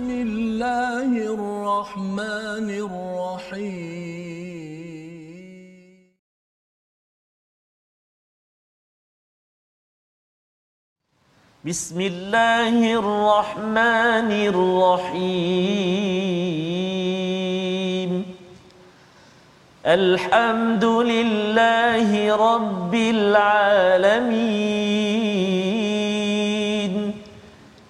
بسم الله الرحمن الرحيم. بسم الله الرحمن الرحيم. الحمد لله رب العالمين.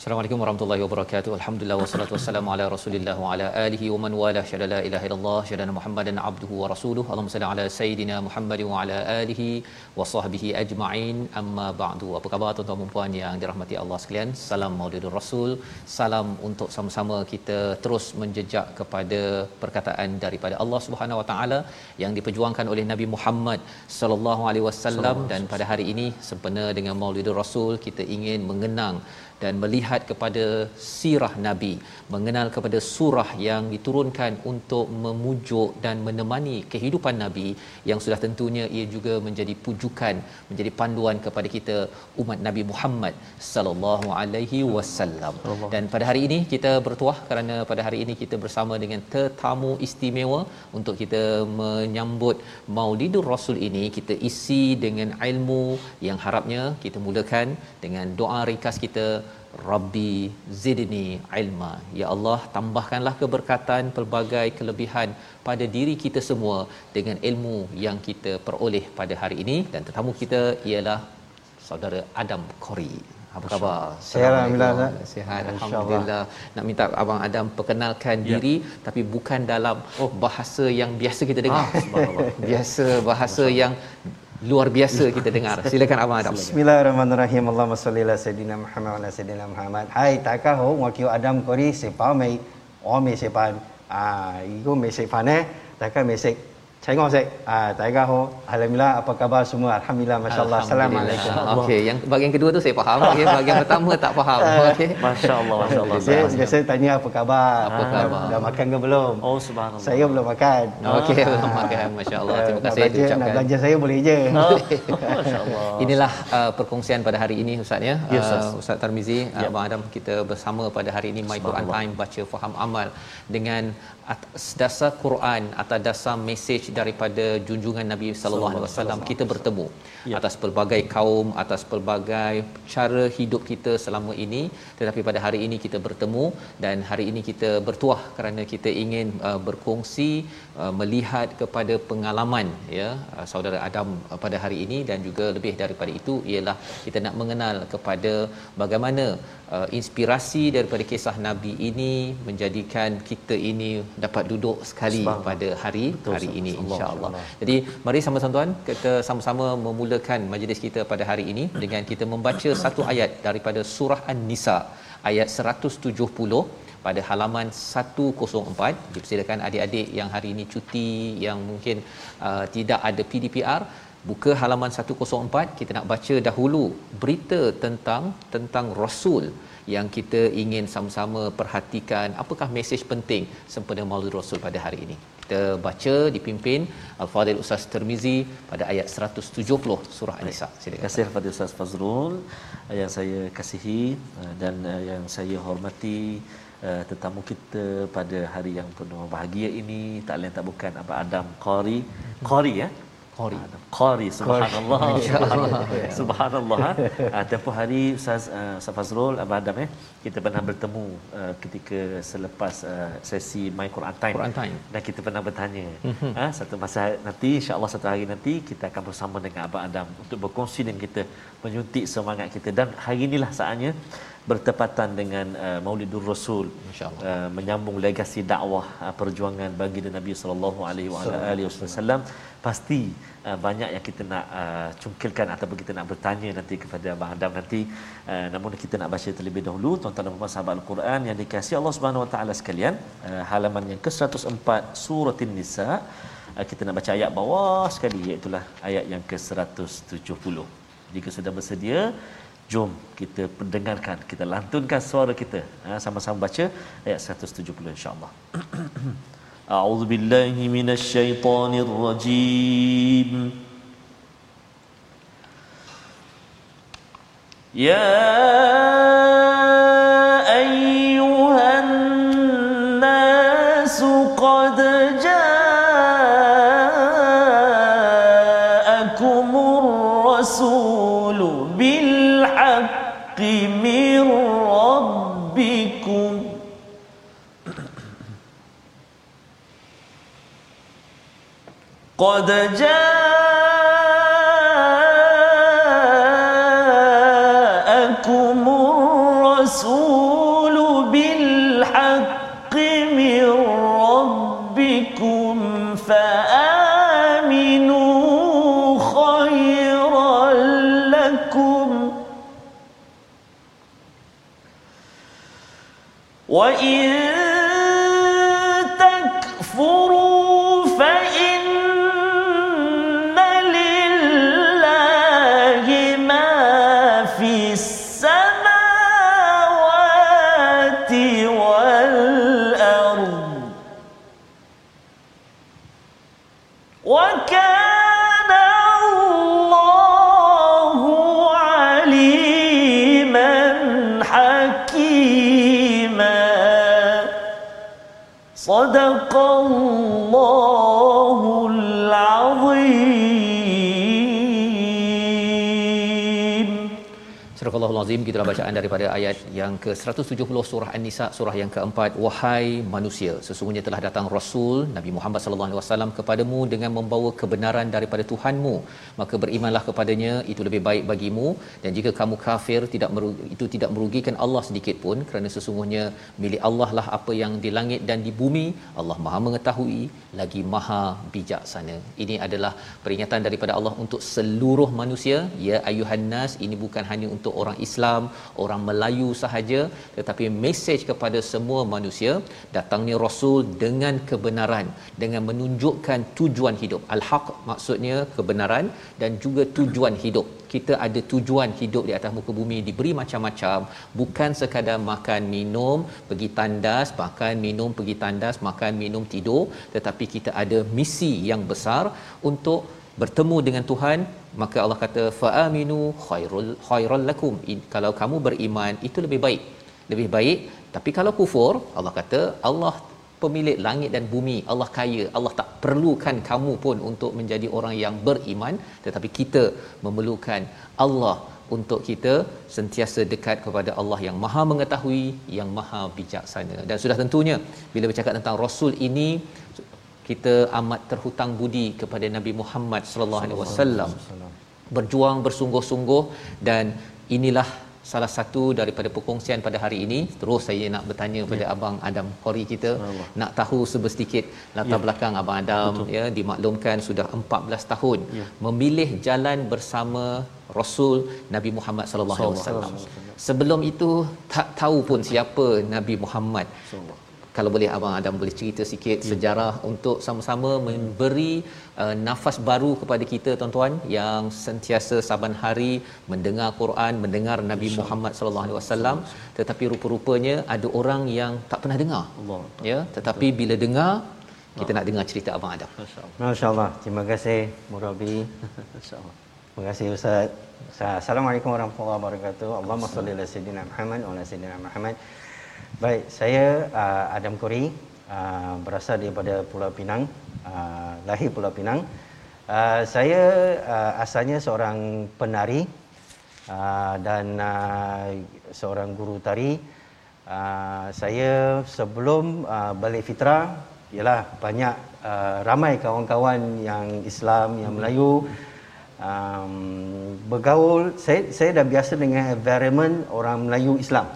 Assalamualaikum warahmatullahi wabarakatuh. Alhamdulillah wassalatu wassalamu ala Rasulillah wa ala alihi wa man wala syada la ilaha illallah syada Muhammadan abduhu wa rasuluhu. Allahumma salli ala sayidina Muhammad wa ala alihi wa sahbihi ajma'in. Amma ba'du. Apa khabar tuan-tuan dan puan yang dirahmati Allah sekalian? Salam Maulidur Rasul. Salam untuk sama-sama kita terus menjejak kepada perkataan daripada Allah Subhanahu wa taala yang diperjuangkan oleh Nabi Muhammad sallallahu alaihi wasallam dan pada hari ini sempena dengan Maulidur Rasul kita ingin mengenang dan melihat kepada sirah nabi mengenal kepada surah yang diturunkan untuk memujuk dan menemani kehidupan nabi yang sudah tentunya ia juga menjadi pujukan menjadi panduan kepada kita umat Nabi Muhammad sallallahu alaihi wasallam. Dan pada hari ini kita bertuah kerana pada hari ini kita bersama dengan tetamu istimewa untuk kita menyambut Maulidur Rasul ini. Kita isi dengan ilmu yang harapnya kita mulakan dengan doa ringkas kita Rabbi zidni ilma. Ya Allah, tambahkanlah keberkatan pelbagai kelebihan pada diri kita semua dengan ilmu yang kita peroleh pada hari ini dan tetamu kita ialah saudara Adam Kori. Apa khabar? Sihat alhamdulillah. Sihat alhamdulillah. Nak minta abang Adam perkenalkan ya. diri tapi bukan dalam oh bahasa yang biasa kita dengar. Ah, biasa bahasa yang luar biasa kita dengar. Silakan abang Adam. Bismillahirrahmanirrahim. Allahumma salli ala sayidina Muhammad wa ala sayidina Muhammad. Hai, tak kau wakil Adam Kori sepa mai o mai sepan. Ah, iku mai sepan eh. Tak kau mai sek saya ngosek. Ah, saya gaho. Alhamdulillah apa khabar semua? Alhamdulillah masya-Allah. Assalamualaikum. Okey, yang bahagian kedua tu saya faham. Okey, bahagian pertama tak faham. Ah, Okey. Masya-Allah, masya-Allah. Saya biasa tanya apa khabar? Apa ah, khabar? Dah, makan ke belum? Oh, subhanallah. Saya belum makan. Okey, ah. belum makan. Masya-Allah. Ah, Terima kasih nak belanja, nak belanja saya boleh je. Oh. Masya-Allah. Inilah uh, perkongsian pada hari ini Ustaz ya. Yes, Ustaz. Uh, Ustaz Tarmizi, yep. Abang Adam kita bersama pada hari ini My Quran Time baca faham amal dengan atas dasar Quran atas dasar mesej daripada junjungan Nabi sallallahu alaihi wasallam kita bertemu ya. atas pelbagai kaum atas pelbagai cara hidup kita selama ini. Tetapi pada hari ini kita bertemu dan hari ini kita bertuah kerana kita ingin uh, berkongsi uh, melihat kepada pengalaman ya uh, saudara Adam uh, pada hari ini. Dan juga lebih daripada itu ialah kita nak mengenal kepada bagaimana uh, inspirasi daripada kisah nabi ini menjadikan kita ini dapat duduk sekali pada hari Betul, hari ini insya-Allah. Jadi mari sama-sama tuan kita sama-sama memulakan majlis kita pada hari ini dengan kita membaca satu ayat daripada surah An-Nisa ayat 170 pada halaman 104 dipersilakan adik-adik yang hari ini cuti yang mungkin uh, tidak ada PDPR buka halaman 104 kita nak baca dahulu berita tentang tentang rasul yang kita ingin sama-sama perhatikan apakah mesej penting sempena Maulid Rasul pada hari ini. Kita baca dipimpin Al-Fadhil Ustaz Termizi pada ayat 170 surah An-Nisa. Silakan. Terima kasih Al-Fadhil Ustaz Fazrul yang saya kasihi dan yang saya hormati uh, tetamu kita pada hari yang penuh bahagia ini tak lain tak bukan Abang Adam Qari Qari ya Qari. Qari subhanallah subhanallah subhanallah ha? Ah, tempoh hari Ustaz uh, Ustaz Fazrul Abang Adam eh kita pernah bertemu uh, ketika selepas uh, sesi My Quran Time Quran Time. dan kita pernah bertanya mm-hmm. ha, satu masa nanti insyaallah satu hari nanti kita akan bersama dengan Abang Adam untuk berkongsi dengan kita menyuntik semangat kita dan hari inilah saatnya bertepatan dengan uh, Maulidur Rasul InsyaAllah. uh, menyambung legasi dakwah uh, perjuangan baginda Nabi sallallahu alaihi wa ala alihi wasallam. Pasti uh, banyak yang kita nak uh, cungkilkan ataupun kita nak bertanya nanti kepada Abang Adam nanti. Uh, namun kita nak baca terlebih dahulu tuan-tuan dan puan sahabat Al-Quran yang dikasihi Allah Subhanahu wa taala sekalian. Uh, halaman yang ke-104 surah An-Nisa. Uh, kita nak baca ayat bawah sekali iaitu ayat yang ke-170 jika sudah bersedia Jom kita pendengarkan, kita lantunkan suara kita. Ha, sama-sama baca ayat 170 insya-Allah. A'udzu billahi minasyaitonir rajim. Ya ayyuhan قد جاءكم Surah Al-Azim kita bacaan daripada ayat yang ke-170 surah An-Nisa surah yang keempat. Wahai manusia sesungguhnya telah datang rasul Nabi Muhammad sallallahu alaihi wasallam kepadamu dengan membawa kebenaran daripada Tuhanmu. Maka berimanlah kepadanya itu lebih baik bagimu. Dan jika kamu kafir tidak merugi, itu tidak merugikan Allah sedikit pun. Kerana sesungguhnya milik Allah lah apa yang di langit dan di bumi. Allah Maha mengetahui lagi Maha bijaksana. Ini adalah peringatan daripada Allah untuk seluruh manusia. Ya ayuhan nas ini bukan hanya untuk orang Islam, orang Melayu sahaja tetapi mesej kepada semua manusia datangnya rasul dengan kebenaran dengan menunjukkan tujuan hidup. Al-haq maksudnya kebenaran dan juga tujuan hidup. Kita ada tujuan hidup di atas muka bumi diberi macam-macam bukan sekadar makan minum pergi tandas makan minum pergi tandas makan minum tidur tetapi kita ada misi yang besar untuk bertemu dengan Tuhan maka Allah kata faaminu khairul khairul lakum. Kalau kamu beriman itu lebih baik. Lebih baik tapi kalau kufur Allah kata Allah pemilik langit dan bumi Allah kaya Allah tak perlukan kamu pun untuk menjadi orang yang beriman. Tetapi kita memerlukan Allah untuk kita sentiasa dekat kepada Allah yang Maha mengetahui yang Maha bijaksana. Dan sudah tentunya bila bercakap tentang rasul ini kita amat terhutang budi kepada Nabi Muhammad sallallahu alaihi wasallam berjuang bersungguh-sungguh dan inilah salah satu daripada perkongsian pada hari ini terus saya nak bertanya kepada ya. abang Adam Khori kita Allah. nak tahu sedikit latar ya. belakang abang Adam Betul. ya dimaklumkan sudah 14 tahun ya. memilih jalan bersama Rasul Nabi Muhammad sallallahu alaihi wasallam sebelum itu tak tahu pun siapa Nabi Muhammad kalau boleh abang Adam boleh cerita sikit ya. sejarah untuk sama-sama memberi uh, nafas baru kepada kita tuan-tuan yang sentiasa saban hari mendengar Quran, mendengar Nabi Insya Muhammad sallallahu alaihi wasallam tetapi rupa-rupanya ada orang yang tak pernah dengar. Allah. Ya, tetapi Betul. bila dengar kita nak dengar cerita abang Adam. Masya-Allah. Terima kasih Murabi. Masya-Allah. Terima kasih Ustaz. Assalamualaikum warahmatullahi wabarakatuh. Allahumma salli ala sayidina Muhammad wa ala sayidina Muhammad. Baik, saya uh, Adam Kori uh, berasal daripada Pulau Pinang, uh, lahir Pulau Pinang Uh, saya uh, asalnya seorang penari uh, dan uh, seorang guru tari. Uh, saya sebelum uh, balik fitrah ialah banyak uh, ramai kawan-kawan yang Islam, yang Melayu um, bergaul saya saya dah biasa dengan environment orang Melayu Islam.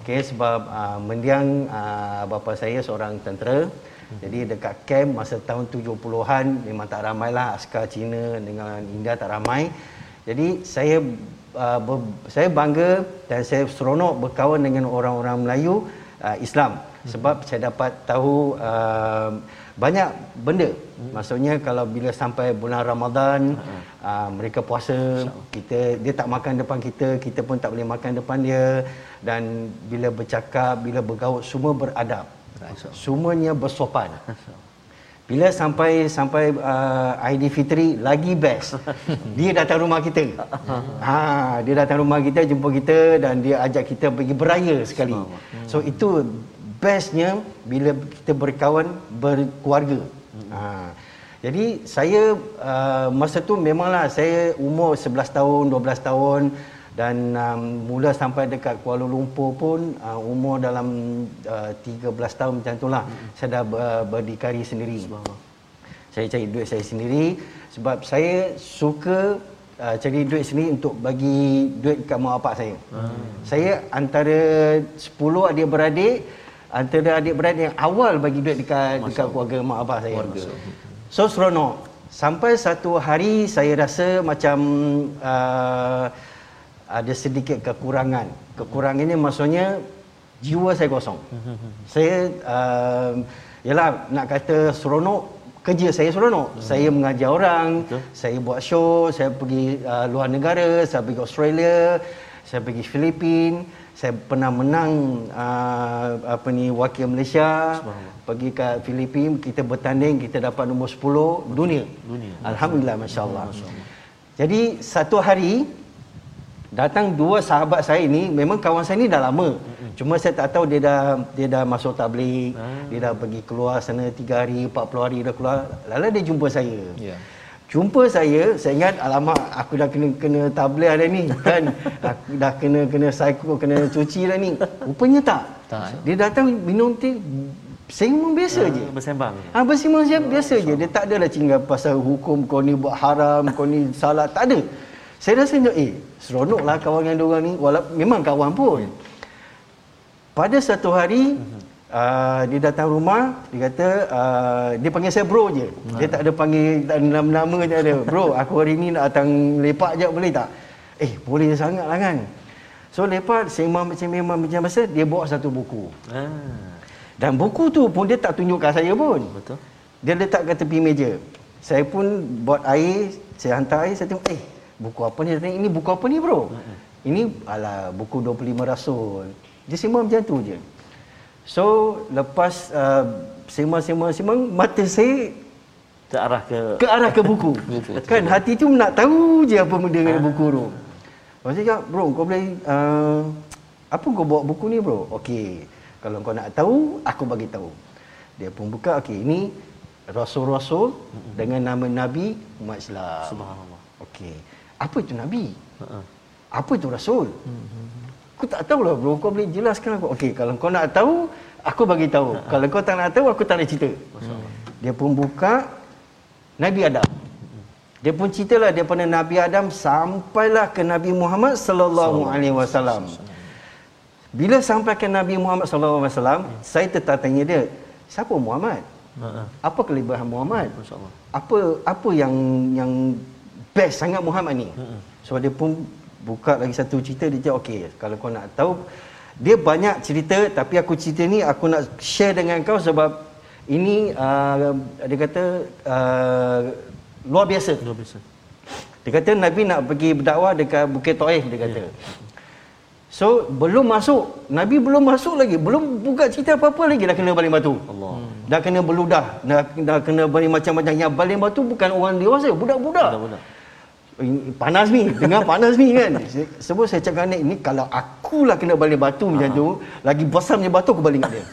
Okey sebab uh, mendiang uh, bapa saya seorang tentera jadi dekat camp masa tahun 70-an memang tak ramai lah askar Cina dengan India tak ramai. Jadi saya uh, ber, saya bangga dan saya seronok berkawan dengan orang-orang Melayu uh, Islam sebab saya dapat tahu uh, banyak benda. Maksudnya kalau bila sampai bulan Ramadan uh, mereka puasa, kita dia tak makan depan kita, kita pun tak boleh makan depan dia dan bila bercakap, bila bergaul semua beradab. Semuanya bersopan. Bila sampai sampai uh, Aidilfitri lagi best. Dia datang rumah kita. Ha, dia datang rumah kita jumpa kita dan dia ajak kita pergi beraya sekali. So itu bestnya bila kita berkawan berkeluarga. Ha. Jadi saya uh, masa tu memanglah saya umur 11 tahun, 12 tahun dan um, mula sampai dekat Kuala Lumpur pun uh, umur dalam uh, 13 tahun macam itulah mm-hmm. saya dah ber, berdikari sendiri. Saya cari duit saya sendiri sebab saya suka uh, cari duit sendiri untuk bagi duit kat mak bapak saya. Hmm. Saya antara 10 adik-beradik antara adik-beradik yang awal bagi duit dekat Masa dekat keluarga mak bapak saya. Keluarga. So seronok. Sampai satu hari saya rasa macam uh, ada sedikit kekurangan. Kekurangannya maksudnya jiwa saya kosong. saya uh, yalah nak kata seronok kerja saya seronok. Hmm. Saya mengajar orang, Betul. saya buat show, saya pergi uh, luar negara, saya pergi Australia, saya pergi Filipin, saya pernah menang uh, apa ni wakil Malaysia, pergi ke Filipin, kita bertanding, kita dapat nombor 10 dunia. Dunia. Alhamdulillah masya-Allah. Jadi satu hari datang dua sahabat saya ni memang kawan saya ni dah lama cuma saya tak tahu dia dah dia dah masuk tabligh ah. dia dah pergi keluar sana 3 hari 40 hari dah keluar lalu dia jumpa saya yeah. Jumpa saya saya ingat alamak aku dah kena kena tabligh dah ni kan aku dah kena kena psycho kena cuci dah ni rupanya tak, tak eh? dia datang minum teh Sembang biasa ha, je. Bersembang. Ah ha, bersembang je biasa je. Dia tak adalah cingga pasal hukum kau ni buat haram, kau ni salah. Tak ada. Saya rasa eh seronoklah kawan dengan orang ni walaupun memang kawan pun. Pada satu hari uh, dia datang rumah dia kata uh, dia panggil saya bro je. Dia tak ada panggil tak ada nama-nama je ada. Bro, aku hari ni nak datang lepak je boleh tak? Eh, boleh sangatlah kan. So lepak sembang macam memang macam masa dia bawa satu buku. Ah. Dan buku tu pun dia tak tunjukkan saya pun. Betul. Dia letak kat tepi meja. Saya pun buat air, saya hantar air, saya tengok, eh, buku apa ni ini buku apa ni bro hmm. ini ala buku 25 rasul dia sembang macam tu je so lepas uh, sembang mata saya ke arah ke ke arah ke buku kan hati tu nak tahu je apa benda dengan buku tu. Lepas tu cakap, bro kau boleh uh, apa kau bawa buku ni bro? Okey kalau kau nak tahu aku bagi tahu. Dia pun buka okey ini rasul-rasul dengan nama nabi umat Islam. Subhanallah. Okey. Apa itu Nabi? Uh-huh. Apa itu Rasul? Uh-huh. Aku tak tahu lah bro, kau boleh jelaskan aku. Okey, kalau kau nak tahu, aku bagi tahu. Uh-huh. Kalau kau tak nak tahu, aku tak nak cerita. Uh-huh. Dia pun buka Nabi Adam. Dia pun ceritalah daripada Nabi Adam sampailah ke Nabi Muhammad sallallahu alaihi wasallam. Bila sampai ke Nabi Muhammad sallallahu alaihi wasallam, saya tertanya dia, siapa Muhammad? Uh-huh. Apa kelebihan Muhammad? Apa apa yang yang best sangat Muhammad ni. Hmm. So dia pun buka lagi satu cerita dia cakap okey kalau kau nak tahu dia banyak cerita tapi aku cerita ni aku nak share dengan kau sebab ini uh, dia kata uh, luar biasa. Luar biasa. Dia kata Nabi nak pergi berdakwah dekat Bukit Taif dia kata. Yeah. So belum masuk, Nabi belum masuk lagi, belum buka cerita apa-apa lagi dah kena baling batu. Allah. Hmm. Dah kena beludah, dah, dah kena baling macam-macam. Yang baling batu bukan orang dewasa, budak-budak. Budak-budak panas ni dengar panas ni kan sebab saya cakap ni ni kalau akulah kena balik batu macam tu lagi besar punya batu aku baling dia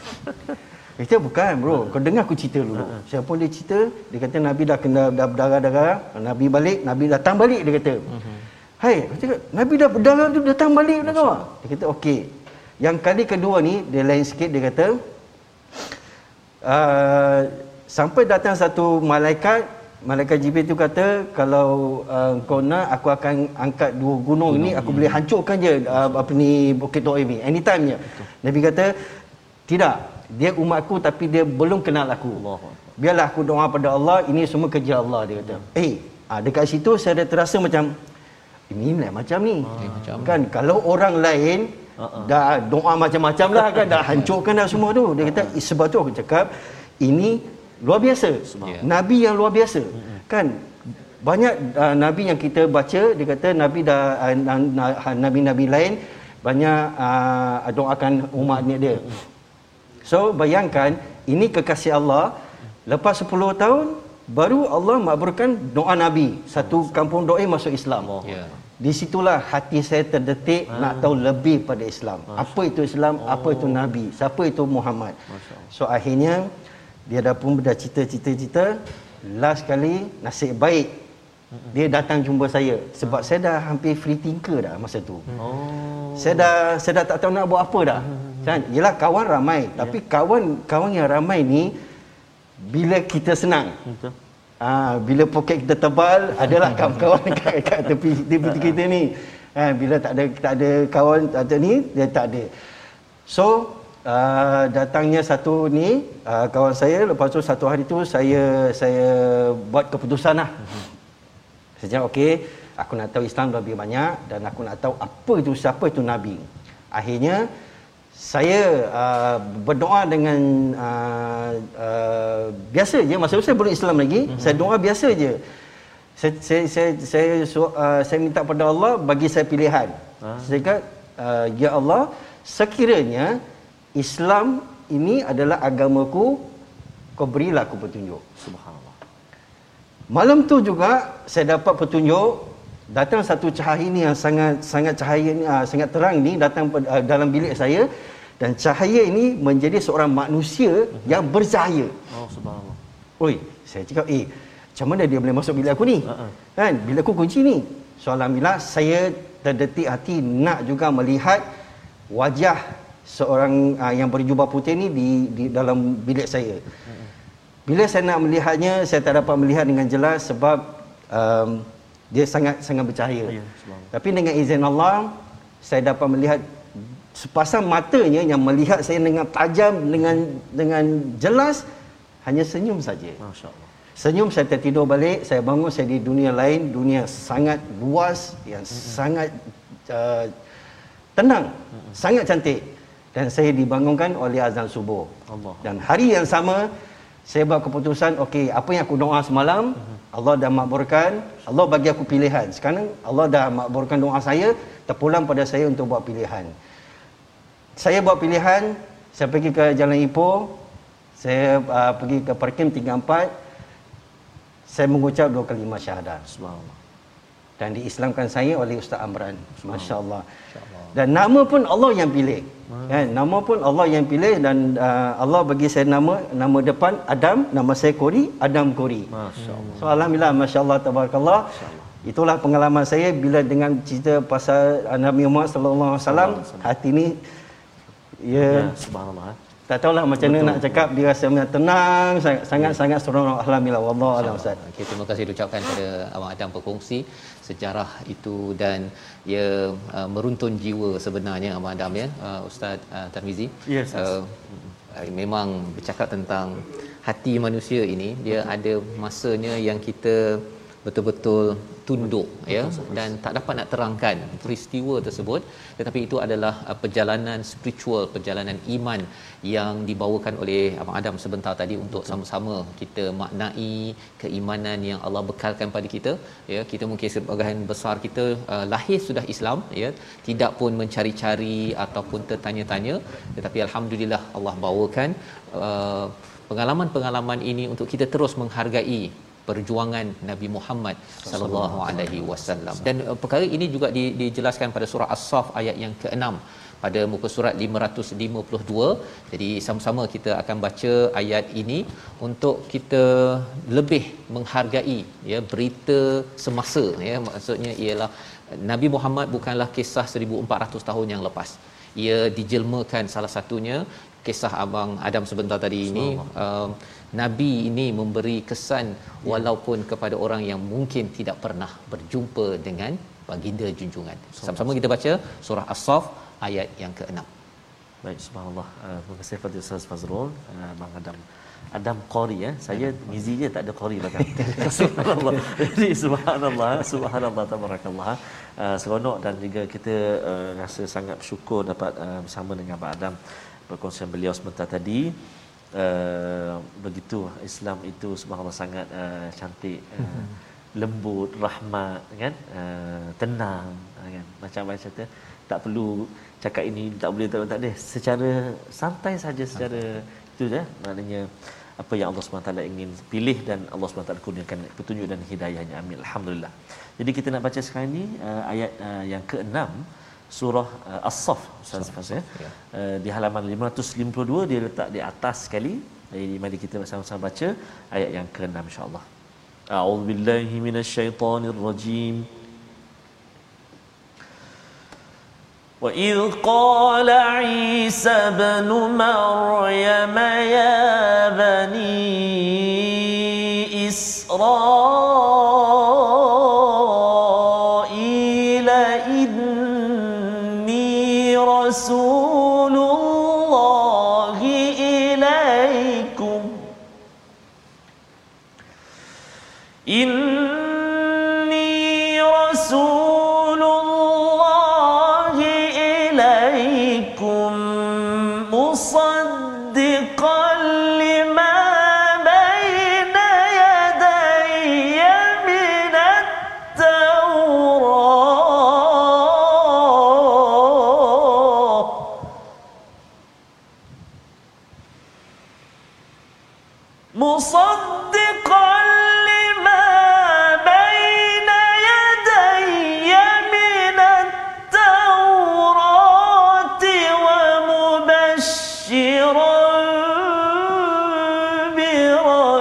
Dia kata bukan bro, kau dengar aku cerita dulu. Siapa pun dia cerita, dia kata Nabi dah kena dah berdarah-darah, Nabi balik, Nabi datang balik dia kata. Hai, dia cakap, Nabi dah berdarah tu datang balik dah kau. Dia kata okey. Yang kali kedua ni dia lain sikit dia kata uh, sampai datang satu malaikat Malaikat Jibril tu kata kalau uh, kau nak aku akan angkat dua gunung, gunung ni aku boleh hancurkan je uh, apa ni Bukit ni anytime je. Nabi kata tidak dia umatku tapi dia belum kenal aku. Allah. Biarlah aku doa pada Allah ini semua kerja Allah dia kata. Eh hey, ah, dekat situ saya ada terasa macam ini lah macam ni. Ah, kan kalau orang lain uh-uh. dah doa macam-macam lah kan dah hancurkan dah semua tu. Dia kata sebab tu aku cakap ini luar biasa. Yeah. Nabi yang luar biasa. Uh-uh. Kan banyak uh, nabi yang kita baca dia kata nabi dah uh, nabi-nabi lain banyak uh, doakan umat dia. So bayangkan ini kekasih Allah lepas 10 tahun baru Allah makburkan doa Nabi satu kampung doa masuk Islam. Yeah. Di situlah hati saya terdetik ah. nak tahu lebih pada Islam. Masya. Apa itu Islam? Oh. Apa itu oh. Nabi? Siapa itu Muhammad? So akhirnya dia dah pun dah cita-cita-cita last kali nasib baik dia datang jumpa saya sebab saya dah hampir free thinker dah masa tu. Oh. Saya dah saya dah tak tahu nak buat apa dah. Kan? Yalah kawan ramai yeah. tapi kawan kawan yang ramai ni bila kita senang. Betul. Ah bila poket kita tebal adalah kawan-kawan kat, kat tepi tepi kita ni. Ha, bila tak ada tak ada kawan tak ada ni dia tak ada. So uh, datangnya satu ni uh, kawan saya lepas tu satu hari tu saya saya buat keputusan lah. Mm-hmm. Saya cakap okey, aku nak tahu Islam lebih banyak dan aku nak tahu apa itu siapa itu nabi. Akhirnya saya uh, berdoa dengan uh, uh, biasa je masa saya belum Islam lagi, mm-hmm. saya doa biasa je. Saya saya saya saya, uh, saya minta pada Allah bagi saya pilihan. Ah. Saya kata uh, ya Allah, sekiranya Islam ini adalah agamaku, kau berilah aku petunjuk. Subhanallah. Malam tu juga saya dapat petunjuk datang satu cahaya ini yang sangat sangat cahaya ini uh, sangat terang ni datang uh, dalam bilik saya dan cahaya ini menjadi seorang manusia uh-huh. yang bercahaya. Oh subhanallah. Oi, saya cakap eh macam mana dia boleh masuk bilik aku ni? Uh-huh. Kan bilik aku kunci ni. So alhamdulillah saya terdetik hati nak juga melihat wajah seorang uh, yang berjubah putih ni di di dalam bilik saya. Bila saya nak melihatnya, saya tak dapat melihat dengan jelas sebab um, dia sangat sangat bercahaya. Ya, Tapi dengan izin Allah, saya dapat melihat sepasang matanya yang melihat saya dengan tajam dengan dengan jelas hanya senyum saja. Masya-Allah. Senyum saya tertidur balik, saya bangun saya di dunia lain, dunia sangat luas yang mm-hmm. sangat uh, tenang, mm-hmm. sangat cantik dan saya dibangunkan oleh azan subuh. Allah. Dan hari yang sama saya buat keputusan okey apa yang aku doa semalam Allah dah makburkan. Allah bagi aku pilihan. Sekarang Allah dah makburkan doa saya terpulang pada saya untuk buat pilihan. Saya buat pilihan saya pergi ke Jalan Ipoh saya uh, pergi ke parking 34 saya mengucap dua kalimah syahadat subhanallah. Dan diislamkan saya oleh Ustaz Amran. masya-Allah dan nama pun Allah yang pilih. Kan? Nama pun Allah yang pilih dan uh, Allah bagi saya nama nama depan Adam nama saya Kori Adam Kori. masya-Allah. So alhamdulillah masya-Allah tabarakallah. Itulah pengalaman saya bila dengan cerita pasal Nabi Muhammad sallallahu alaihi wasallam. Hati ni ya, ya subhanallah eh. Tak tahulah macam mana nak cakap. Dia rasa macam tenang sangat sangat, ya. sangat seronok. Alhamdulillah wallah alam ustaz. Terima kasih ucapkan kepada abang Adam berkongsi sejarah itu dan ia uh, meruntun jiwa sebenarnya abang Adam ya uh, ustaz uh, Tarmizi yes, uh, uh, memang bercakap tentang hati manusia ini dia Betul. ada masanya yang kita betul-betul tunduk ya dan tak dapat nak terangkan peristiwa tersebut. Tetapi itu adalah uh, perjalanan spiritual perjalanan iman yang dibawakan oleh Abang Adam sebentar tadi untuk sama-sama kita maknai keimanan yang Allah bekalkan pada kita. Ya kita mungkin sebagian besar kita uh, lahir sudah Islam ya tidak pun mencari-cari ataupun tertanya-tanya. Tetapi alhamdulillah Allah bawakan uh, pengalaman-pengalaman ini untuk kita terus menghargai perjuangan Nabi Muhammad sallallahu alaihi wasallam. dan uh, perkara ini juga di, dijelaskan pada surah As-Saff ayat yang ke-6 pada muka surat 552 jadi sama-sama kita akan baca ayat ini untuk kita lebih menghargai ya berita semasa ya. Maksudnya ialah Nabi Muhammad bukanlah kisah 1400 tahun yang lepas. Ia dijelmakan salah satunya kisah abang Adam sebentar tadi ini. Uh, nabi ini memberi kesan walaupun kepada orang yang mungkin tidak pernah berjumpa dengan baginda junjungan sama-sama kita baca surah as-saff ayat yang ke-6 Baik, subhanallah. Uh, terima kasih kepada Ustaz Fazrul, uh, Bang Adam. Adam Qori ya. Saya Mizi je tak ada Qori belakang. subhanallah. Jadi subhanallah, subhanallah tabarakallah. Uh, seronok dan juga kita uh, rasa sangat bersyukur dapat uh, bersama dengan Abang Adam berkongsi beliau sebentar tadi. Uh, begitu Islam itu subhanallah sangat uh, cantik. Uh, lembut, rahmat kan, uh, tenang kan. Macam macam kata tak perlu cakap ini tak boleh tak, tak ada secara santai saja secara itu je. Maknanya apa yang Allah SWT ingin pilih dan Allah SWT kurniakan petunjuk dan hidayahnya. Amin. Alhamdulillah. Jadi kita nak baca sekarang ini uh, ayat uh, yang ke-6 surah uh, as-saff ustaz Fas ya ya. uh, di halaman 552 dia letak di atas sekali jadi mari kita bersama-sama baca ayat yang ke-6 insya-Allah a'udzubillahi minasyaitonirrajim وإذ قال عيسى ابن مريم يا بني إسرائيل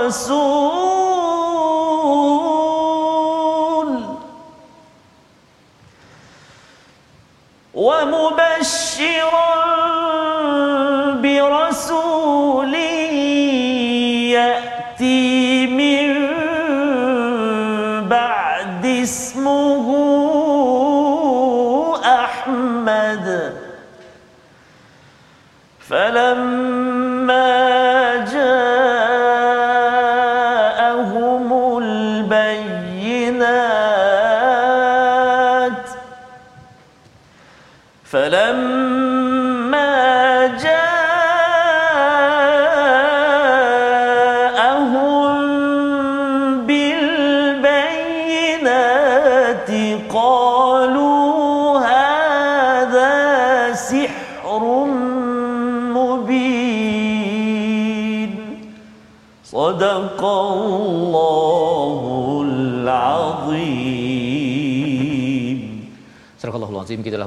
برسول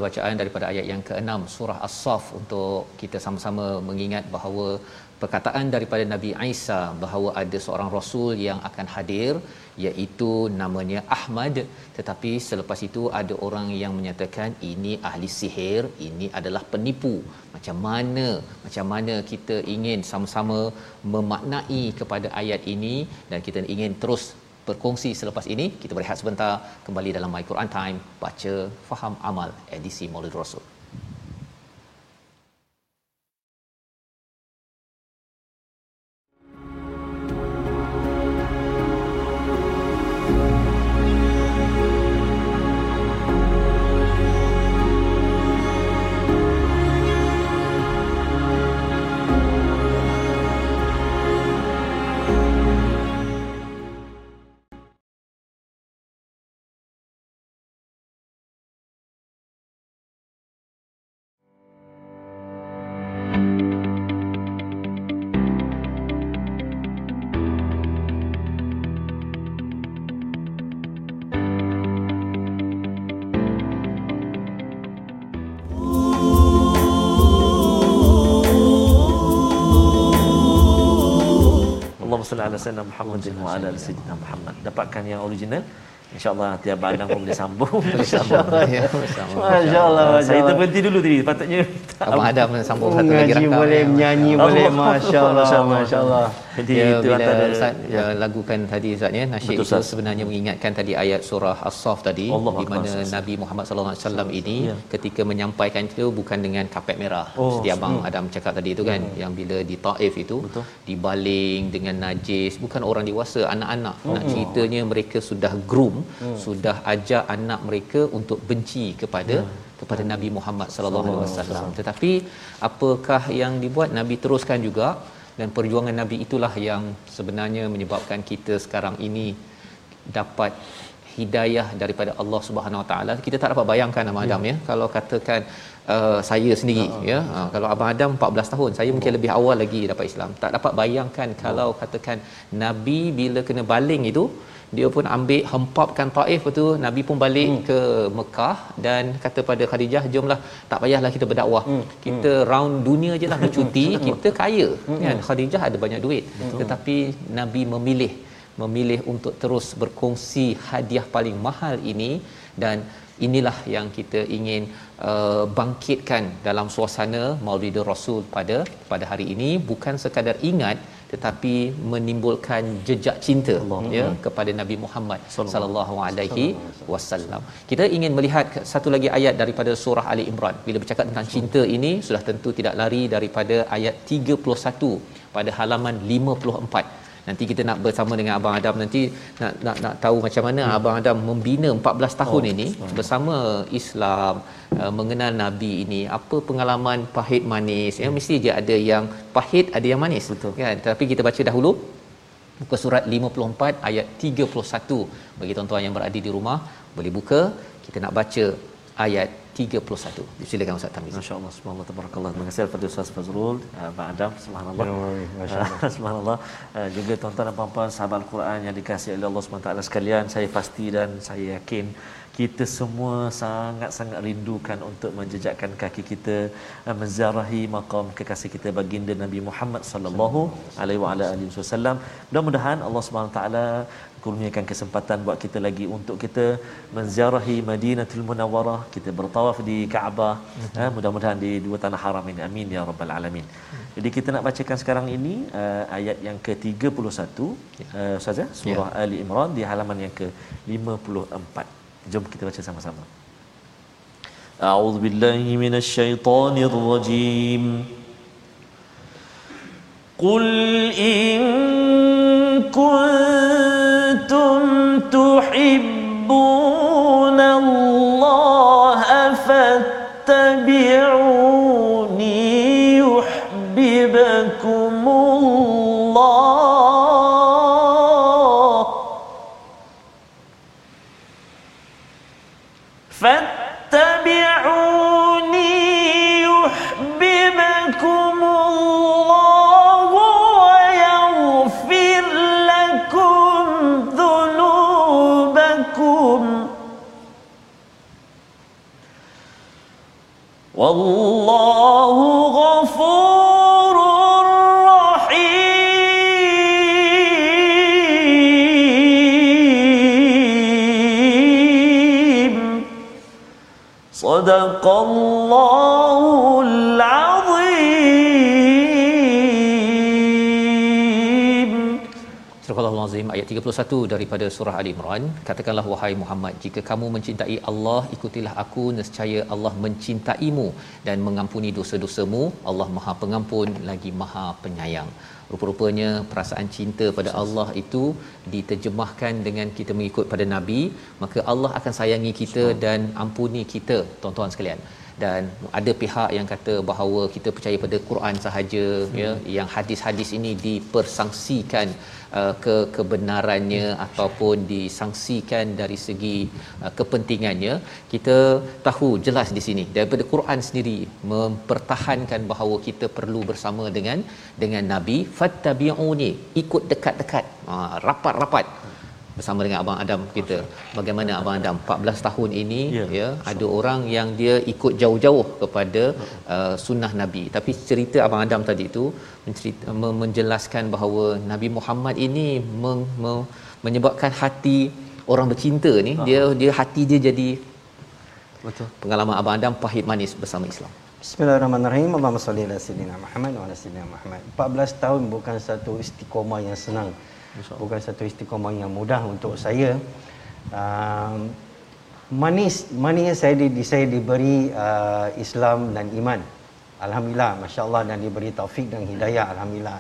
bacaan daripada ayat yang ke-6 surah As-Saff untuk kita sama-sama mengingat bahawa perkataan daripada Nabi Isa bahawa ada seorang rasul yang akan hadir iaitu namanya Ahmad. Tetapi selepas itu ada orang yang menyatakan ini ahli sihir ini adalah penipu. Macam mana? Macam mana kita ingin sama-sama memaknai kepada ayat ini? Dan kita ingin terus berkongsi selepas ini. Kita berehat sebentar kembali dalam My Quran Time. Baca faham amal. Edisi Maulid Rasul salli ala sayyidina Muhammadin wa ala sayyidina Muhammad. Dapatkan yang original. InsyaAllah nanti Abang Adam pun boleh sambung. InsyaAllah. Ya, Allah, Saya Allah. terberhenti dulu tadi. Patutnya Abang Adam sambung Oh, satu lagi rakam. boleh, ya. menyanyi Allah. boleh. Masya Allah, Masya Allah. Masya Allah. Jadi ya, itu bila antara Ustaz ya. ya. lagukan tadi Ustaz ya nasyid Betul, itu sebenarnya mengingatkan tadi ayat surah As-Saff tadi Allah di mana Ustaz. Nabi Muhammad sallallahu alaihi wasallam ini Ya. ketika menyampaikan itu bukan dengan kapet merah Oh, seperti abang Adam cakap tadi itu kan yang bila di Taif itu Betul. dibaling dengan najis bukan orang dewasa anak-anak nak ceritanya mereka sudah groom sudah ajak anak mereka untuk benci kepada kepada Nabi Muhammad sallallahu alaihi wasallam. tetapi apakah yang dibuat? Nabi teruskan juga dan perjuangan Nabi itulah yang sebenarnya menyebabkan kita sekarang ini dapat hidayah daripada Allah Subhanahu Wa Taala. Kita tak dapat bayangkan Abang Adam ya. kalau katakan uh, saya sendiri ya. Uh, kalau Abang Adam 14 tahun saya mungkin lebih awal lagi dapat Islam. Tak dapat bayangkan kalau katakan Nabi bila kena baling itu dia pun ambil hempapkan Taif tu. Nabi pun balik hmm. ke Mekah dan kata pada Khadijah jomlah tak payahlah kita berdakwah. Hmm. kita round dunia je lah bercuti kita kaya. Kan? Khadijah ada banyak duit. Tetapi Nabi memilih memilih untuk terus berkongsi hadiah paling mahal ini dan inilah yang kita ingin uh, bangkitkan dalam suasana Maulid Rasul pada pada hari ini. Bukan sekadar ingat tetapi menimbulkan jejak cinta Allah. ya kepada Nabi Muhammad sallallahu alaihi wasallam. Kita ingin melihat satu lagi ayat daripada surah Ali Imran. Bila bercakap tentang cinta ini sudah tentu tidak lari daripada ayat 31 pada halaman 54. Nanti kita nak bersama dengan Abang Adam nanti nak nak nak tahu macam mana hmm. Abang Adam membina 14 tahun oh, ini bersama Islam uh, mengenal Nabi ini. Apa pengalaman pahit manis? Ya mesti je ada yang pahit, ada yang manis. Betul. Kan? Tapi kita baca dahulu muka surat 54 ayat 31 bagi tuan-tuan yang berada di rumah boleh buka kita nak baca ayat 31 silakan Ustaz Tamiz. Masya Allah, subhanallah, tabarakallah. Terima kasih. Kepada Ustaz Fazrul, uh, Abang Adam, subhanallah. Ya, Masya Uh, subhanallah. Uh, juga tuan-tuan dan puan-puan sahabat Al-Quran yang dikasihi oleh Allah SWT sekalian, saya pasti dan saya yakin kita semua sangat-sangat rindukan untuk menjejakkan kaki kita menziarahi makam kekasih kita baginda Nabi Muhammad sallallahu alaihi wa ala alihi wasallam. Mudah-mudahan Allah Subhanahu taala kurniakan kesempatan buat kita lagi untuk kita menziarahi Madinatul Munawwarah. Kita bertawaf di Kaabah. Mm-hmm. Ha, mudah-mudahan di dua tanah haram ini. Amin ya rabbal alamin. Mm-hmm. Jadi kita nak bacakan sekarang ini uh, ayat yang ke-31 ya. uh, ustaz surah yeah. Ali Imran di halaman yang ke-54 jom kita baca sama-sama. A'udzubillahi minasyaitonir rajim qul in كنتم تحبون الله فاتبعوني يحببكم الله. فاتبعوني يحببكم والله غفور رحيم. صدق الله 31 daripada surah Ali Imran katakanlah wahai Muhammad jika kamu mencintai Allah ikutilah aku nescaya Allah mencintaimu dan mengampuni dosa-dosamu. Allah Maha Pengampun lagi Maha Penyayang. Rupa-rupanya perasaan cinta pada Allah itu diterjemahkan dengan kita mengikut pada nabi maka Allah akan sayangi kita dan ampuni kita. Tuan-tuan sekalian dan ada pihak yang kata bahawa kita percaya pada Quran sahaja hmm. ya yang hadis-hadis ini dipersangsikan uh, ke kebenarannya hmm. ataupun disangsikan dari segi uh, kepentingannya kita tahu jelas di sini daripada Quran sendiri mempertahankan bahawa kita perlu bersama dengan dengan nabi fattabi'uni ikut dekat-dekat uh, rapat-rapat bersama dengan abang Adam kita. Bagaimana abang Adam 14 tahun ini Ya. ya, ada orang yang dia ikut jauh-jauh kepada uh, sunnah Nabi. Tapi cerita abang Adam tadi itu mencerita, me- menjelaskan bahawa Nabi Muhammad ini meng, me, menyebabkan hati orang bercinta ni dia dia hati dia jadi Betul. pengalaman abang Adam pahit manis bersama Islam. Bismillahirrahmanirrahim. Allahumma salli ala sayyidina Muhammad wa ala sayyidina Muhammad. 14 tahun bukan satu istiqomah yang senang. Bukan satu istiqomah yang mudah untuk saya. Um, manis manisnya saya di, di saya diberi uh, Islam dan iman. Alhamdulillah, masya-Allah dan diberi taufik dan hidayah alhamdulillah.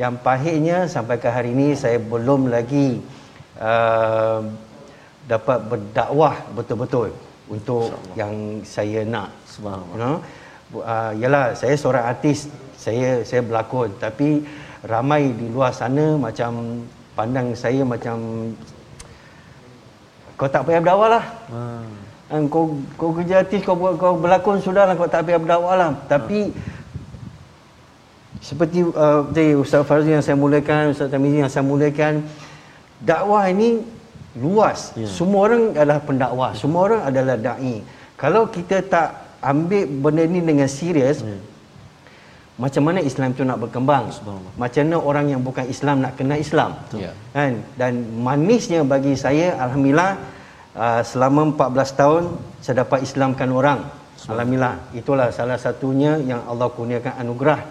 Yang pahitnya sampai ke hari ini saya belum lagi uh, dapat berdakwah betul-betul untuk yang saya nak. Subhanallah. You know? Uh, yalah saya seorang artis, saya saya berlakon tapi ramai di luar sana macam pandang saya macam kau tak payah berdakwah lah. Hmm. Kau kau kerja artis kau kau berlakon sudahlah kau tak payah berdakwah lah. Tapi seperti uh, tadi Ustaz Fazli yang saya mulakan, Ustaz Tamizi yang saya mulakan, dakwah ini luas. Ya. Semua orang adalah pendakwah, semua orang adalah dai. Kalau kita tak ambil benda ni dengan serius, macam mana Islam tu nak berkembang? Macam mana orang yang bukan Islam nak kenal Islam? Ya. Kan? Dan manisnya bagi saya alhamdulillah uh, selama 14 tahun saya dapat Islamkan orang. Alhamdulillah. Itulah salah satunya yang Allah kurniakan anugerah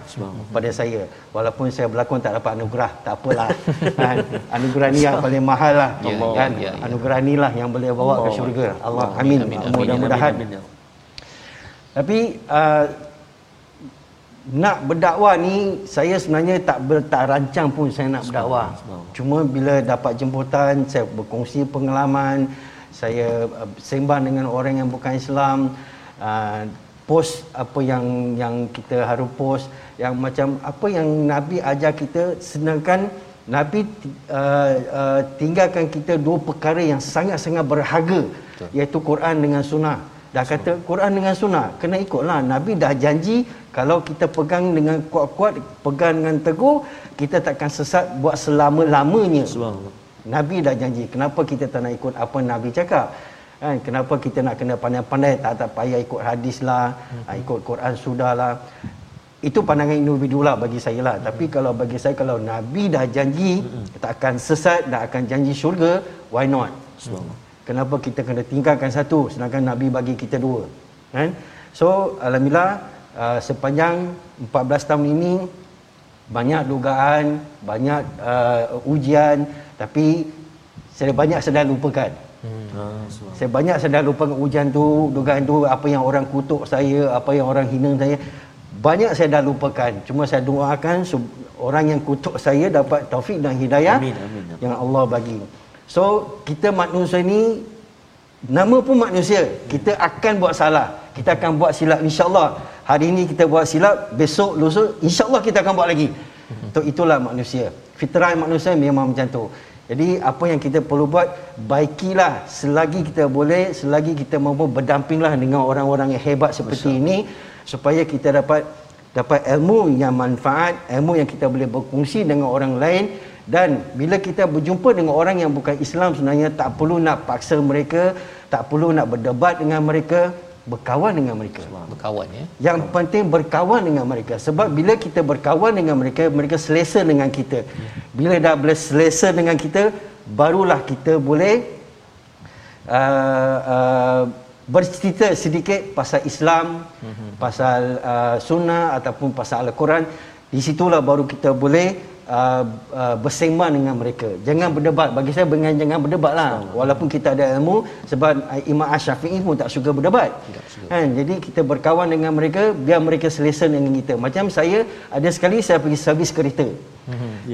pada saya. Walaupun saya berlakon tak dapat anugerah, tak apalah. kan? Anugerah ni yang paling mahal lah. Ya, kan? ya, ya. Anugerah ni lah yang boleh bawa ke syurga. Allah amin. amin, amin, Mudah-mudahan. Amin. Tapi uh, nak berdakwah ni saya sebenarnya tak ber, tak rancang pun saya nak berdakwah. Cuma bila dapat jemputan saya berkongsi pengalaman, saya uh, sembang dengan orang yang bukan Islam, uh, post apa yang yang kita harus post yang macam apa yang Nabi ajar kita sedangkan Nabi uh, uh, tinggalkan kita dua perkara yang sangat-sangat berharga Betul. iaitu Quran dengan sunnah. Dah kata Quran dengan sunnah kena ikutlah. Nabi dah janji kalau kita pegang dengan kuat-kuat, pegang dengan teguh, kita takkan sesat buat selama-lamanya. Subhanallah. Nabi dah janji. Kenapa kita tak nak ikut apa Nabi cakap? Kan? Kenapa kita nak kena pandai-pandai tak tak payah ikut hadis lah, hmm. ikut Quran sudah lah. Itu pandangan individu lah bagi saya lah. Tapi kalau bagi saya kalau Nabi dah janji tak akan sesat, tak akan janji syurga, why not? Kenapa kita kena tinggalkan satu sedangkan Nabi bagi kita dua? Kan? So alhamdulillah uh, sepanjang 14 tahun ini banyak dugaan, banyak uh, ujian tapi saya banyak sedar lupakan. Ah, subhanallah. Saya banyak sedar lupakan ujian tu, dugaan tu, apa yang orang kutuk saya, apa yang orang hina saya. Banyak saya dah lupakan. Cuma saya doakan orang yang kutuk saya dapat taufik dan hidayah Amin, amin. yang Allah bagi. So, kita manusia ni nama pun manusia. Kita akan buat salah. Kita akan buat silap insya-Allah. Hari ini kita buat silap, besok lusa insya-Allah kita akan buat lagi. So, itulah manusia. Fitrah manusia memang macam tu. Jadi apa yang kita perlu buat baikilah selagi kita boleh selagi kita mampu berdampinglah dengan orang-orang yang hebat seperti ini supaya kita dapat dapat ilmu yang manfaat, ilmu yang kita boleh berkongsi dengan orang lain dan bila kita berjumpa dengan orang yang bukan Islam sebenarnya tak perlu nak paksa mereka, tak perlu nak berdebat dengan mereka, berkawan dengan mereka. berkawan ya Yang penting berkawan dengan mereka sebab bila kita berkawan dengan mereka mereka selesa dengan kita. Bila dah boleh selesa dengan kita barulah kita boleh uh, uh, bercerita sedikit pasal Islam, pasal uh, sunnah ataupun pasal Al-Quran. Di situlah baru kita boleh uh, uh, bersembang dengan mereka. Jangan berdebat. Bagi saya dengan jangan berdebat lah. Walaupun kita ada ilmu sebab uh, Imam Ash-Shafi'i pun tak suka berdebat. Kan? Jadi kita berkawan dengan mereka biar mereka selesa dengan kita. Macam saya ada sekali saya pergi servis kereta.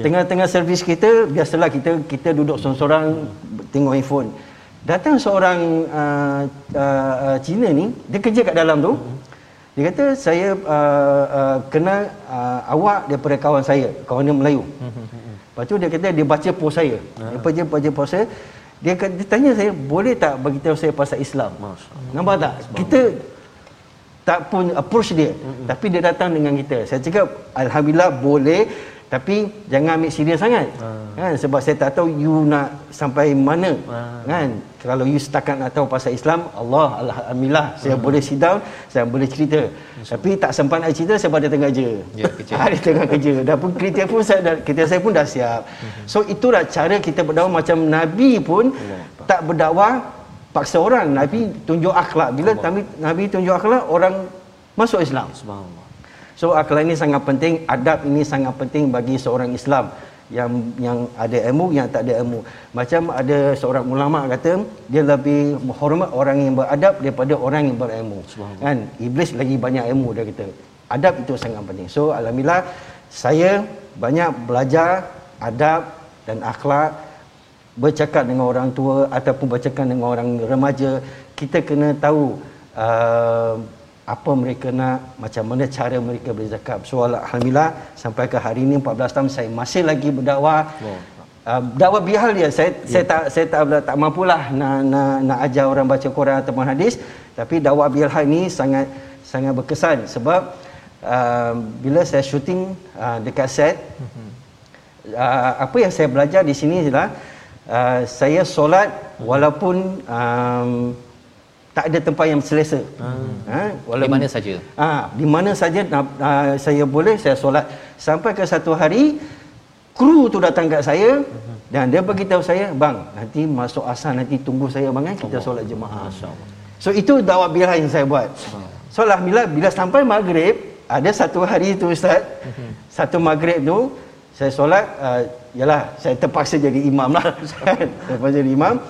Tengah-tengah servis kereta biasalah kita kita duduk seorang-seorang tengok handphone. Datang seorang uh, uh, uh, Cina ni, dia kerja kat dalam tu. Dia kata saya uh, uh, kenal uh, awak daripada kawan saya, kawan dia Melayu. Lepas tu dia kata dia baca post saya. Dia baca baca post saya. Dia, kata, dia tanya saya, boleh tak bagi tahu saya pasal Islam? Nampak tak? Kita tak pun approach dia. Tapi dia datang dengan kita. Saya cakap alhamdulillah boleh tapi jangan ambil serius sangat. Kan? Sebab saya tak tahu you nak sampai mana. Kan? Kalau you setakat nak tahu pasal Islam Allah alhamdulillah saya boleh sit down saya boleh cerita. Tapi tak sempat nak cerita sebab dia tengah kerja. Ya, kerja. Ha, dia tengah kerja. Dah pun kereta pun saya dah, kereta saya pun dah siap. So itulah cara kita berdakwah. Macam Nabi pun tak berdakwah paksa orang. Nabi tunjuk akhlak. Bila Nabi, Nabi tunjuk akhlak orang masuk Islam. Subhanallah. So akhlak ini sangat penting, adab ini sangat penting bagi seorang Islam yang yang ada ilmu yang tak ada ilmu. Macam ada seorang ulama kata dia lebih menghormat orang yang beradab daripada orang yang berilmu. Kan? Iblis lagi banyak ilmu dia kata. Adab itu sangat penting. So alhamdulillah saya banyak belajar adab dan akhlak bercakap dengan orang tua ataupun bercakap dengan orang remaja kita kena tahu uh, apa mereka nak macam mana cara mereka bercakap so alhamdulillah sampai ke hari ini 14 tahun saya masih lagi berdakwah. Uh, dakwah bihal dia. Saya yeah. saya tak saya tak tak mampulah nak nak nak ajar orang baca Quran ataupun hadis. Tapi dakwah bihal ini sangat sangat berkesan sebab uh, bila saya syuting uh, dekat set uh, apa yang saya belajar di sini ialah uh, saya solat walaupun um, tak ada tempat yang selesa. Hmm. Ha, Di mana saja. Ha, di mana saja uh, saya boleh saya solat sampai ke satu hari kru tu datang kat saya dan dia beritahu saya, "Bang, nanti masuk asar nanti tunggu saya bang kan kita solat jemaah." So itu dakwah bila yang saya buat. So alhamdulillah bila sampai maghrib ada satu hari tu ustaz, satu maghrib tu saya solat uh, yalah saya terpaksa jadi imam lah. terpaksa jadi imam.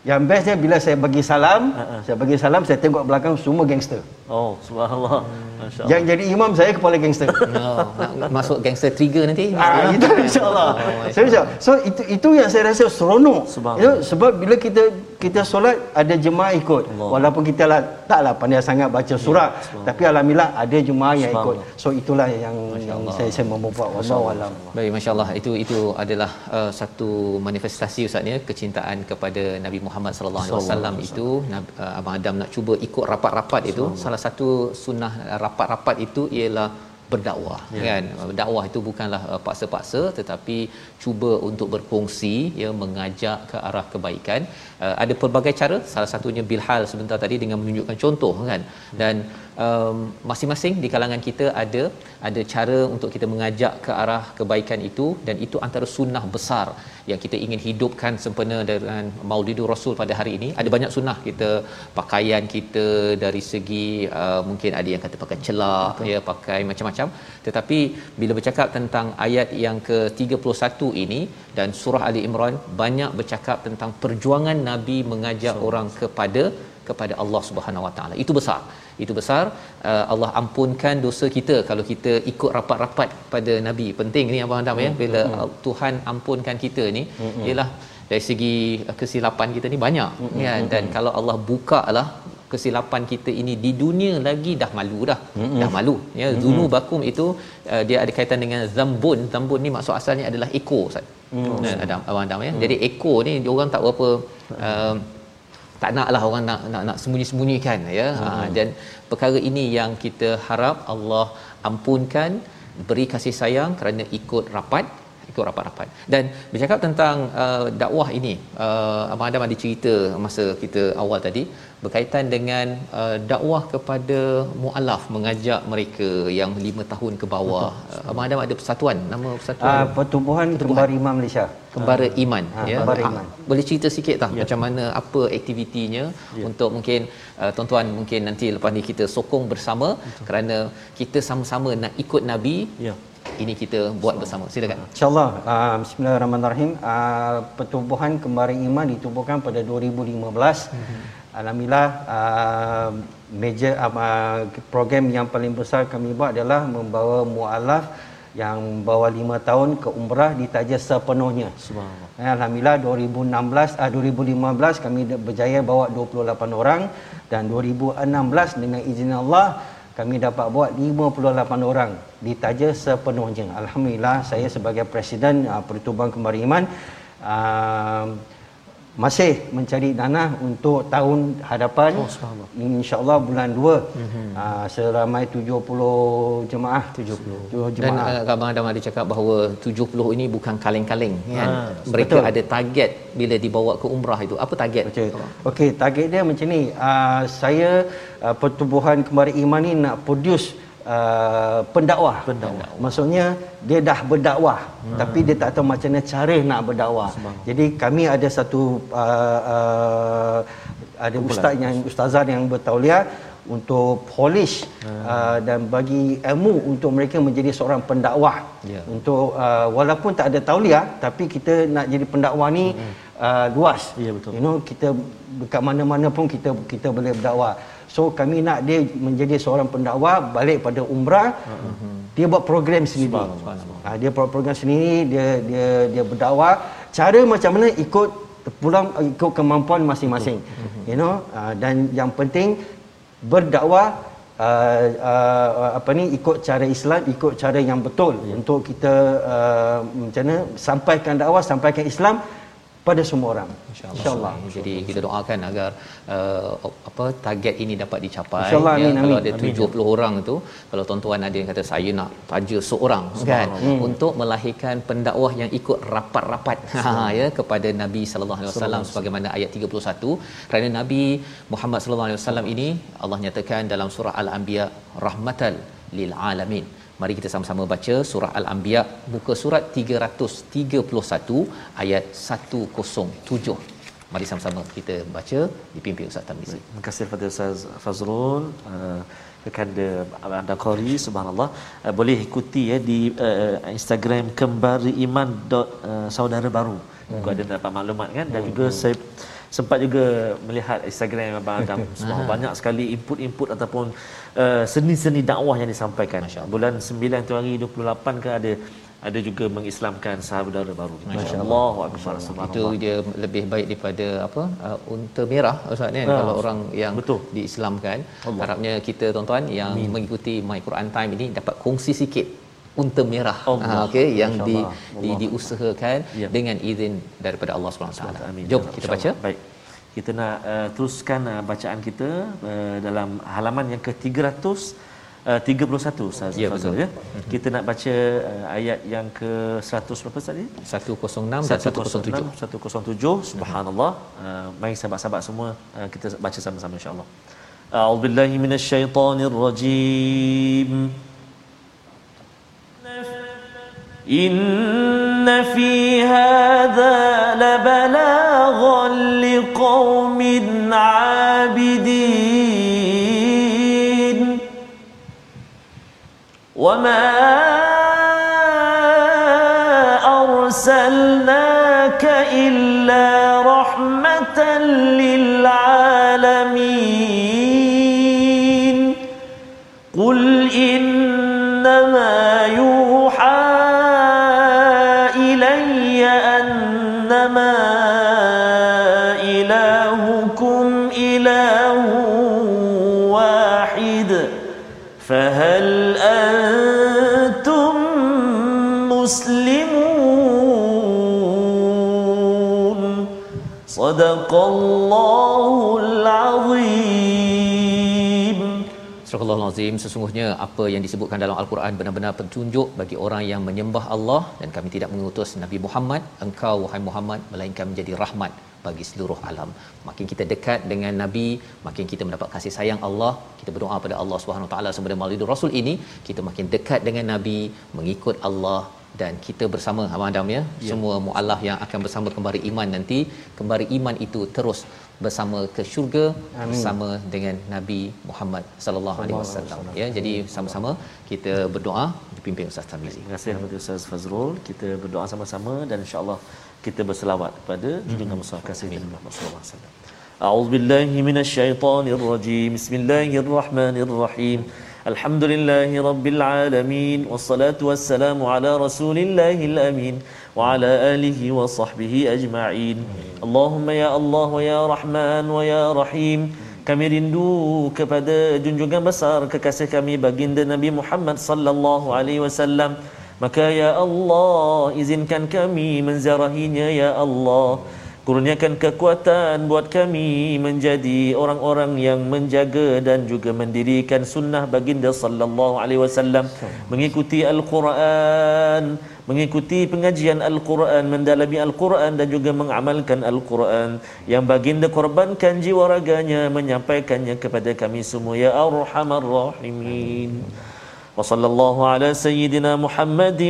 Yang bestnya bila saya bagi salam, saya bagi salam saya tengok belakang semua gangster. Oh, subhanallah. Masya-Allah. Yang jadi imam saya kepala gangster. Oh, nak masuk gangster trigger nanti. Ah, itu insya-Allah. Oh, so, insya so itu itu yang saya rasa seronok. Subhanallah. You know, sebab bila kita kita solat ada jemaah ikut. Allah. Walaupun kita lah taklah pandai sangat baca surah, tapi alhamdulillah ada jemaah yang ikut. So itulah yang, yang saya saya membuat wallahu alam. Baik, masya-Allah. Itu itu adalah uh, satu manifestasi ustaz ya kecintaan kepada Nabi Muhammad sallallahu alaihi wasallam itu Nab- uh, abang Adam nak cuba ikut rapat-rapat itu salah satu sunnah uh, rapat-rapat itu ialah berdakwah ya. kan dakwah itu bukanlah uh, paksa-paksa tetapi cuba untuk berkongsi ya mengajak ke arah kebaikan uh, ada pelbagai cara. Salah satunya bilhal sebentar tadi dengan menunjukkan contoh kan? Dan um, masing-masing di kalangan kita ada ada cara untuk kita mengajak ke arah kebaikan itu. Dan itu antara sunnah besar yang kita ingin hidupkan sempena dengan Maulidur Rasul pada hari ini. Ada banyak sunnah kita pakaian kita dari segi uh, mungkin ada yang kata pakai celak ya pakai macam-macam. Tetapi bila bercakap tentang ayat yang ke-31 ini dan surah Ali Imran banyak bercakap tentang perjuangan nabi mengajak so, orang kepada kepada Allah Subhanahu Wa Taala. Itu besar. Itu besar. Uh, Allah ampunkan dosa kita kalau kita ikut rapat-rapat pada nabi. Penting ni abang Adam ya? Bila uh, Tuhan ampunkan kita ni ialah dari segi uh, kesilapan kita ni banyak ya? dan kalau Allah buka lah kesilapan kita ini di dunia lagi dah malu dah. Dah malu ya? Zunu bakum itu uh, dia ada kaitan dengan zambun. Zambun ni maksud asalnya adalah ekor Ustaz mm. Adam abang Adam ya jadi ekor ni orang tak berapa uh, tak naklah orang nak nak nak sembunyi-sembunyikan ya hmm. ha, dan perkara ini yang kita harap Allah ampunkan beri kasih sayang kerana ikut rapat ikut rapat-rapat dan bercakap tentang uh, dakwah ini uh, abang Adam ada cerita masa kita awal tadi berkaitan dengan uh, dakwah kepada mualaf mengajak mereka yang 5 tahun ke bawah uh, abang Adam ada persatuan nama persatuan Uh, pertubuhan kembar imam Malaysia. kembara iman Ha, ya Kembara Ah, Iman. boleh cerita sikit tak ya. macam mana apa aktivitinya ya. untuk mungkin uh, tuan-tuan mungkin nanti lepas ni kita sokong bersama Betul. kerana kita sama-sama nak ikut nabi Ya. Ini kita buat bersama silakan InsyaAllah. Uh, Bismillahirrahmanirrahim. Uh, pertubuhan kembara iman ditubuhkan pada 2015. Mm-hmm. Alhamdulillah uh, major uh, program yang paling besar kami buat adalah membawa mualaf yang bawa 5 tahun ke umrah ditaja sepenuhnya. Subhanallah. Eh, Alhamdulillah 2016 ah 2015 kami berjaya bawa 28 orang dan 2016 dengan izin Allah kami dapat buat 58 orang ditaja sepenuhnya. Alhamdulillah saya sebagai presiden uh, Pertubuhan Kembali Iman uh, masih mencari dana untuk tahun hadapan. Oh, insyaallah. Bulan 2 mm-hmm. uh, seramai 70 jemaah. 70 jemaah. dan uh, abang Adam ada cakap bahawa 70 ini bukan kaleng-kaleng kan? ha, mereka betul. ada target bila dibawa ke umrah itu. Apa target? Okey okey target dia macam ni. Uh, saya uh, pertubuhan kembali iman ni nak produce Uh, pendakwah. pendakwah. Maksudnya dia dah berdakwah hmm. tapi dia tak tahu macam mana cara nak berdakwah. Jadi kami ada satu uh, uh, ada ustaz yang ustazah yang bertauliah untuk polish hmm. uh, dan bagi ilmu untuk mereka menjadi seorang pendakwah. Yeah. Untuk uh, walaupun tak ada tauliah tapi kita nak jadi pendakwah ni hmm. uh, luas. Yeah, betul. You know kita dekat mana-mana pun kita kita boleh berdakwah. So kami nak dia menjadi seorang pendakwa balik pada umrah. Uh-huh. Dia buat program sendiri. Ha, dia buat program sendiri, dia dia dia berdakwah. Cara macam mana ikut pulang ikut kemampuan masing-masing. You know, uh, dan yang penting berdakwah uh, uh, apa ni ikut cara Islam, ikut cara yang betul yeah. untuk kita uh, macam mana sampaikan dakwah, sampaikan Islam pada semua orang. Insyaallah. Insyaallah. Jadi kita doakan agar uh, apa target ini dapat dicapai. Insyaallah ya, kalau ada 70 amin. orang itu kalau tuan-tuan ada yang kata saya nak taja seorang kan hmm. untuk melahirkan pendakwah yang ikut rapat-rapat. Ha ya kepada Nabi sallallahu alaihi wasallam sebagaimana ayat 31 kerana Nabi Muhammad sallallahu alaihi wasallam ini Allah nyatakan dalam surah al-anbiya rahmatal lil alamin Mari kita sama-sama baca surah Al-Anbiya muka surat 331 ayat 107. Mari sama-sama kita baca dipimpin Ustaz Tarmizi. Terima kasih kepada Ustaz Fazrul. Uh, Kekanda anda Qori subhanallah uh, boleh ikuti ya di uh, Instagram kembari iman dot uh, saudara baru hmm. ada dapat maklumat kan dan hmm. juga saya sempat juga melihat Instagram abang Adam semua banyak sekali input-input ataupun uh, seni-seni dakwah yang disampaikan. Bulan 9 tu hari 28 ke ada ada juga mengislamkan sahabat baru. Masya-Allah. Itu dia lebih baik daripada apa? Uh, unta merah ustaz kan ha. kalau orang yang Betul. diislamkan. Allah. Harapnya kita tuan-tuan yang Amin. mengikuti My Quran Time ini dapat kongsi sikit unta merah ha, okey yang di, di diusahakan ya. dengan izin daripada Allah Subhanahu taala. Jom kita baca. Baik. Kita nak uh, teruskan uh, bacaan kita uh, dalam halaman yang ke-300 Uh, 31 Ustaz ya, Fazul ya. Mm-hmm. Kita nak baca uh, ayat yang ke 100 berapa tadi? 106 dan 107. 107 subhanallah. Uh, mari sahabat-sahabat semua uh, kita baca sama-sama insya-Allah. A'udzubillahi minasyaitonirrajim. rajim. إن في هذا لبلاغا لقوم عابدين وما أرسلناك إلا صدق الله العظيم Surah Al-Azim sesungguhnya apa yang disebutkan dalam Al-Quran benar-benar petunjuk bagi orang yang menyembah Allah dan kami tidak mengutus Nabi Muhammad engkau wahai Muhammad melainkan menjadi rahmat bagi seluruh alam. Makin kita dekat dengan Nabi, makin kita mendapat kasih sayang Allah. Kita berdoa pada Allah Subhanahu Wa Taala sebenarnya melalui Rasul ini, kita makin dekat dengan Nabi, mengikut Allah dan kita bersama Abang Adam ya, ya. semua mualaf yang akan bersama kembali iman nanti, kembali iman itu terus bersama ke syurga Amin. bersama dengan Nabi Muhammad sallallahu alaihi wasallam ya jadi sama-sama kita berdoa dipimpin Ustaz Tamizi. Terima kasih kepada Ustaz Fazrul. Kita berdoa sama-sama dan insya-Allah kita berselawat kepada junjungan besar kasih Nabi Muhammad sallallahu alaihi wasallam. A'udzu billahi minasyaitonir rajim. Bismillahirrahmanirrahim. Alamin wassalatu wassalamu ala rasulillahil amin wa ala alihi wa sahbihi ajma'in. Allahumma ya Allah wa ya Rahman wa ya Rahim. Kami rindu kepada junjungan besar kekasih kami baginda Nabi Muhammad sallallahu alaihi wasallam. Maka ya Allah izinkan kami menziarahinya ya Allah Kurniakan kekuatan buat kami menjadi orang-orang yang menjaga dan juga mendirikan sunnah baginda sallallahu alaihi wasallam. Mengikuti al-Quran mengikuti pengajian al-Quran mendalami al-Quran dan juga mengamalkan al-Quran. Yang baginda korbankan jiwa raganya menyampaikannya kepada kami semua. Ya arhamar rahimin. وصلى الله على سيدنا wa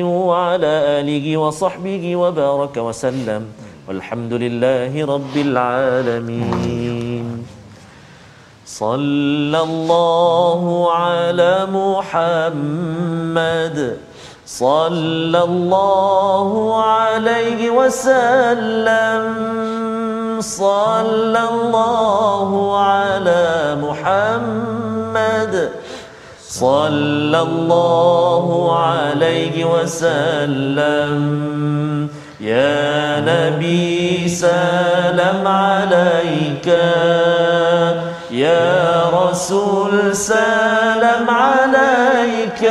وعلى اله وصحبه wa sallam. والحمد لله رب العالمين. صلى الله على محمد. صلى الله عليه وسلم. صلى الله على محمد. صلى الله عليه وسلم. يا نبي سلام عليك. يا رسول سلام عليك.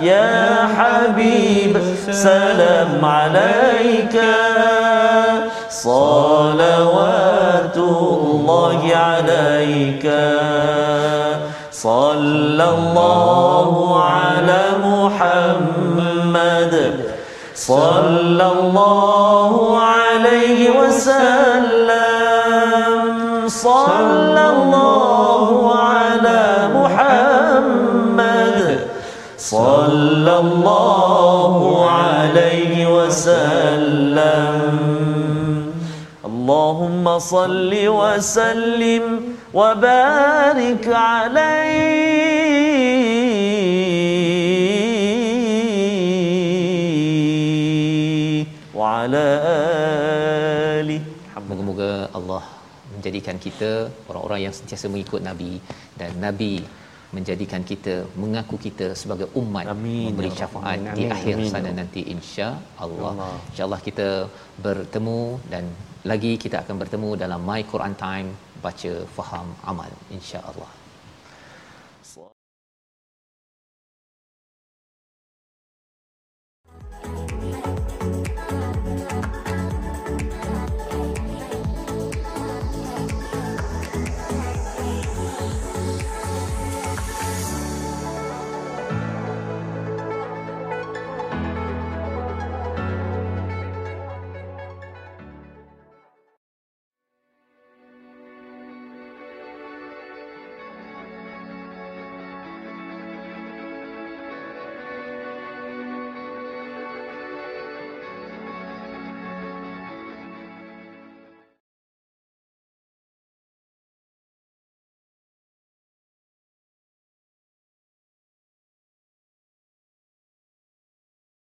يا حبيب سلام عليك. صلوات الله عليك. صلى الله على محمد. صلى الله عليه وسلم. صلى الله على محمد. صلى الله عليه وسلم. اللهم صل وسلم وبارك عليه. ala ali. Moga-moga Allah menjadikan kita orang-orang yang sentiasa mengikut nabi dan nabi menjadikan kita mengaku kita sebagai umat amin. Ya memberi syafaat amin. di akhir amin. sana ya nanti insya-Allah. Insya-Allah kita bertemu dan lagi kita akan bertemu dalam My Quran Time baca faham amal insya-Allah.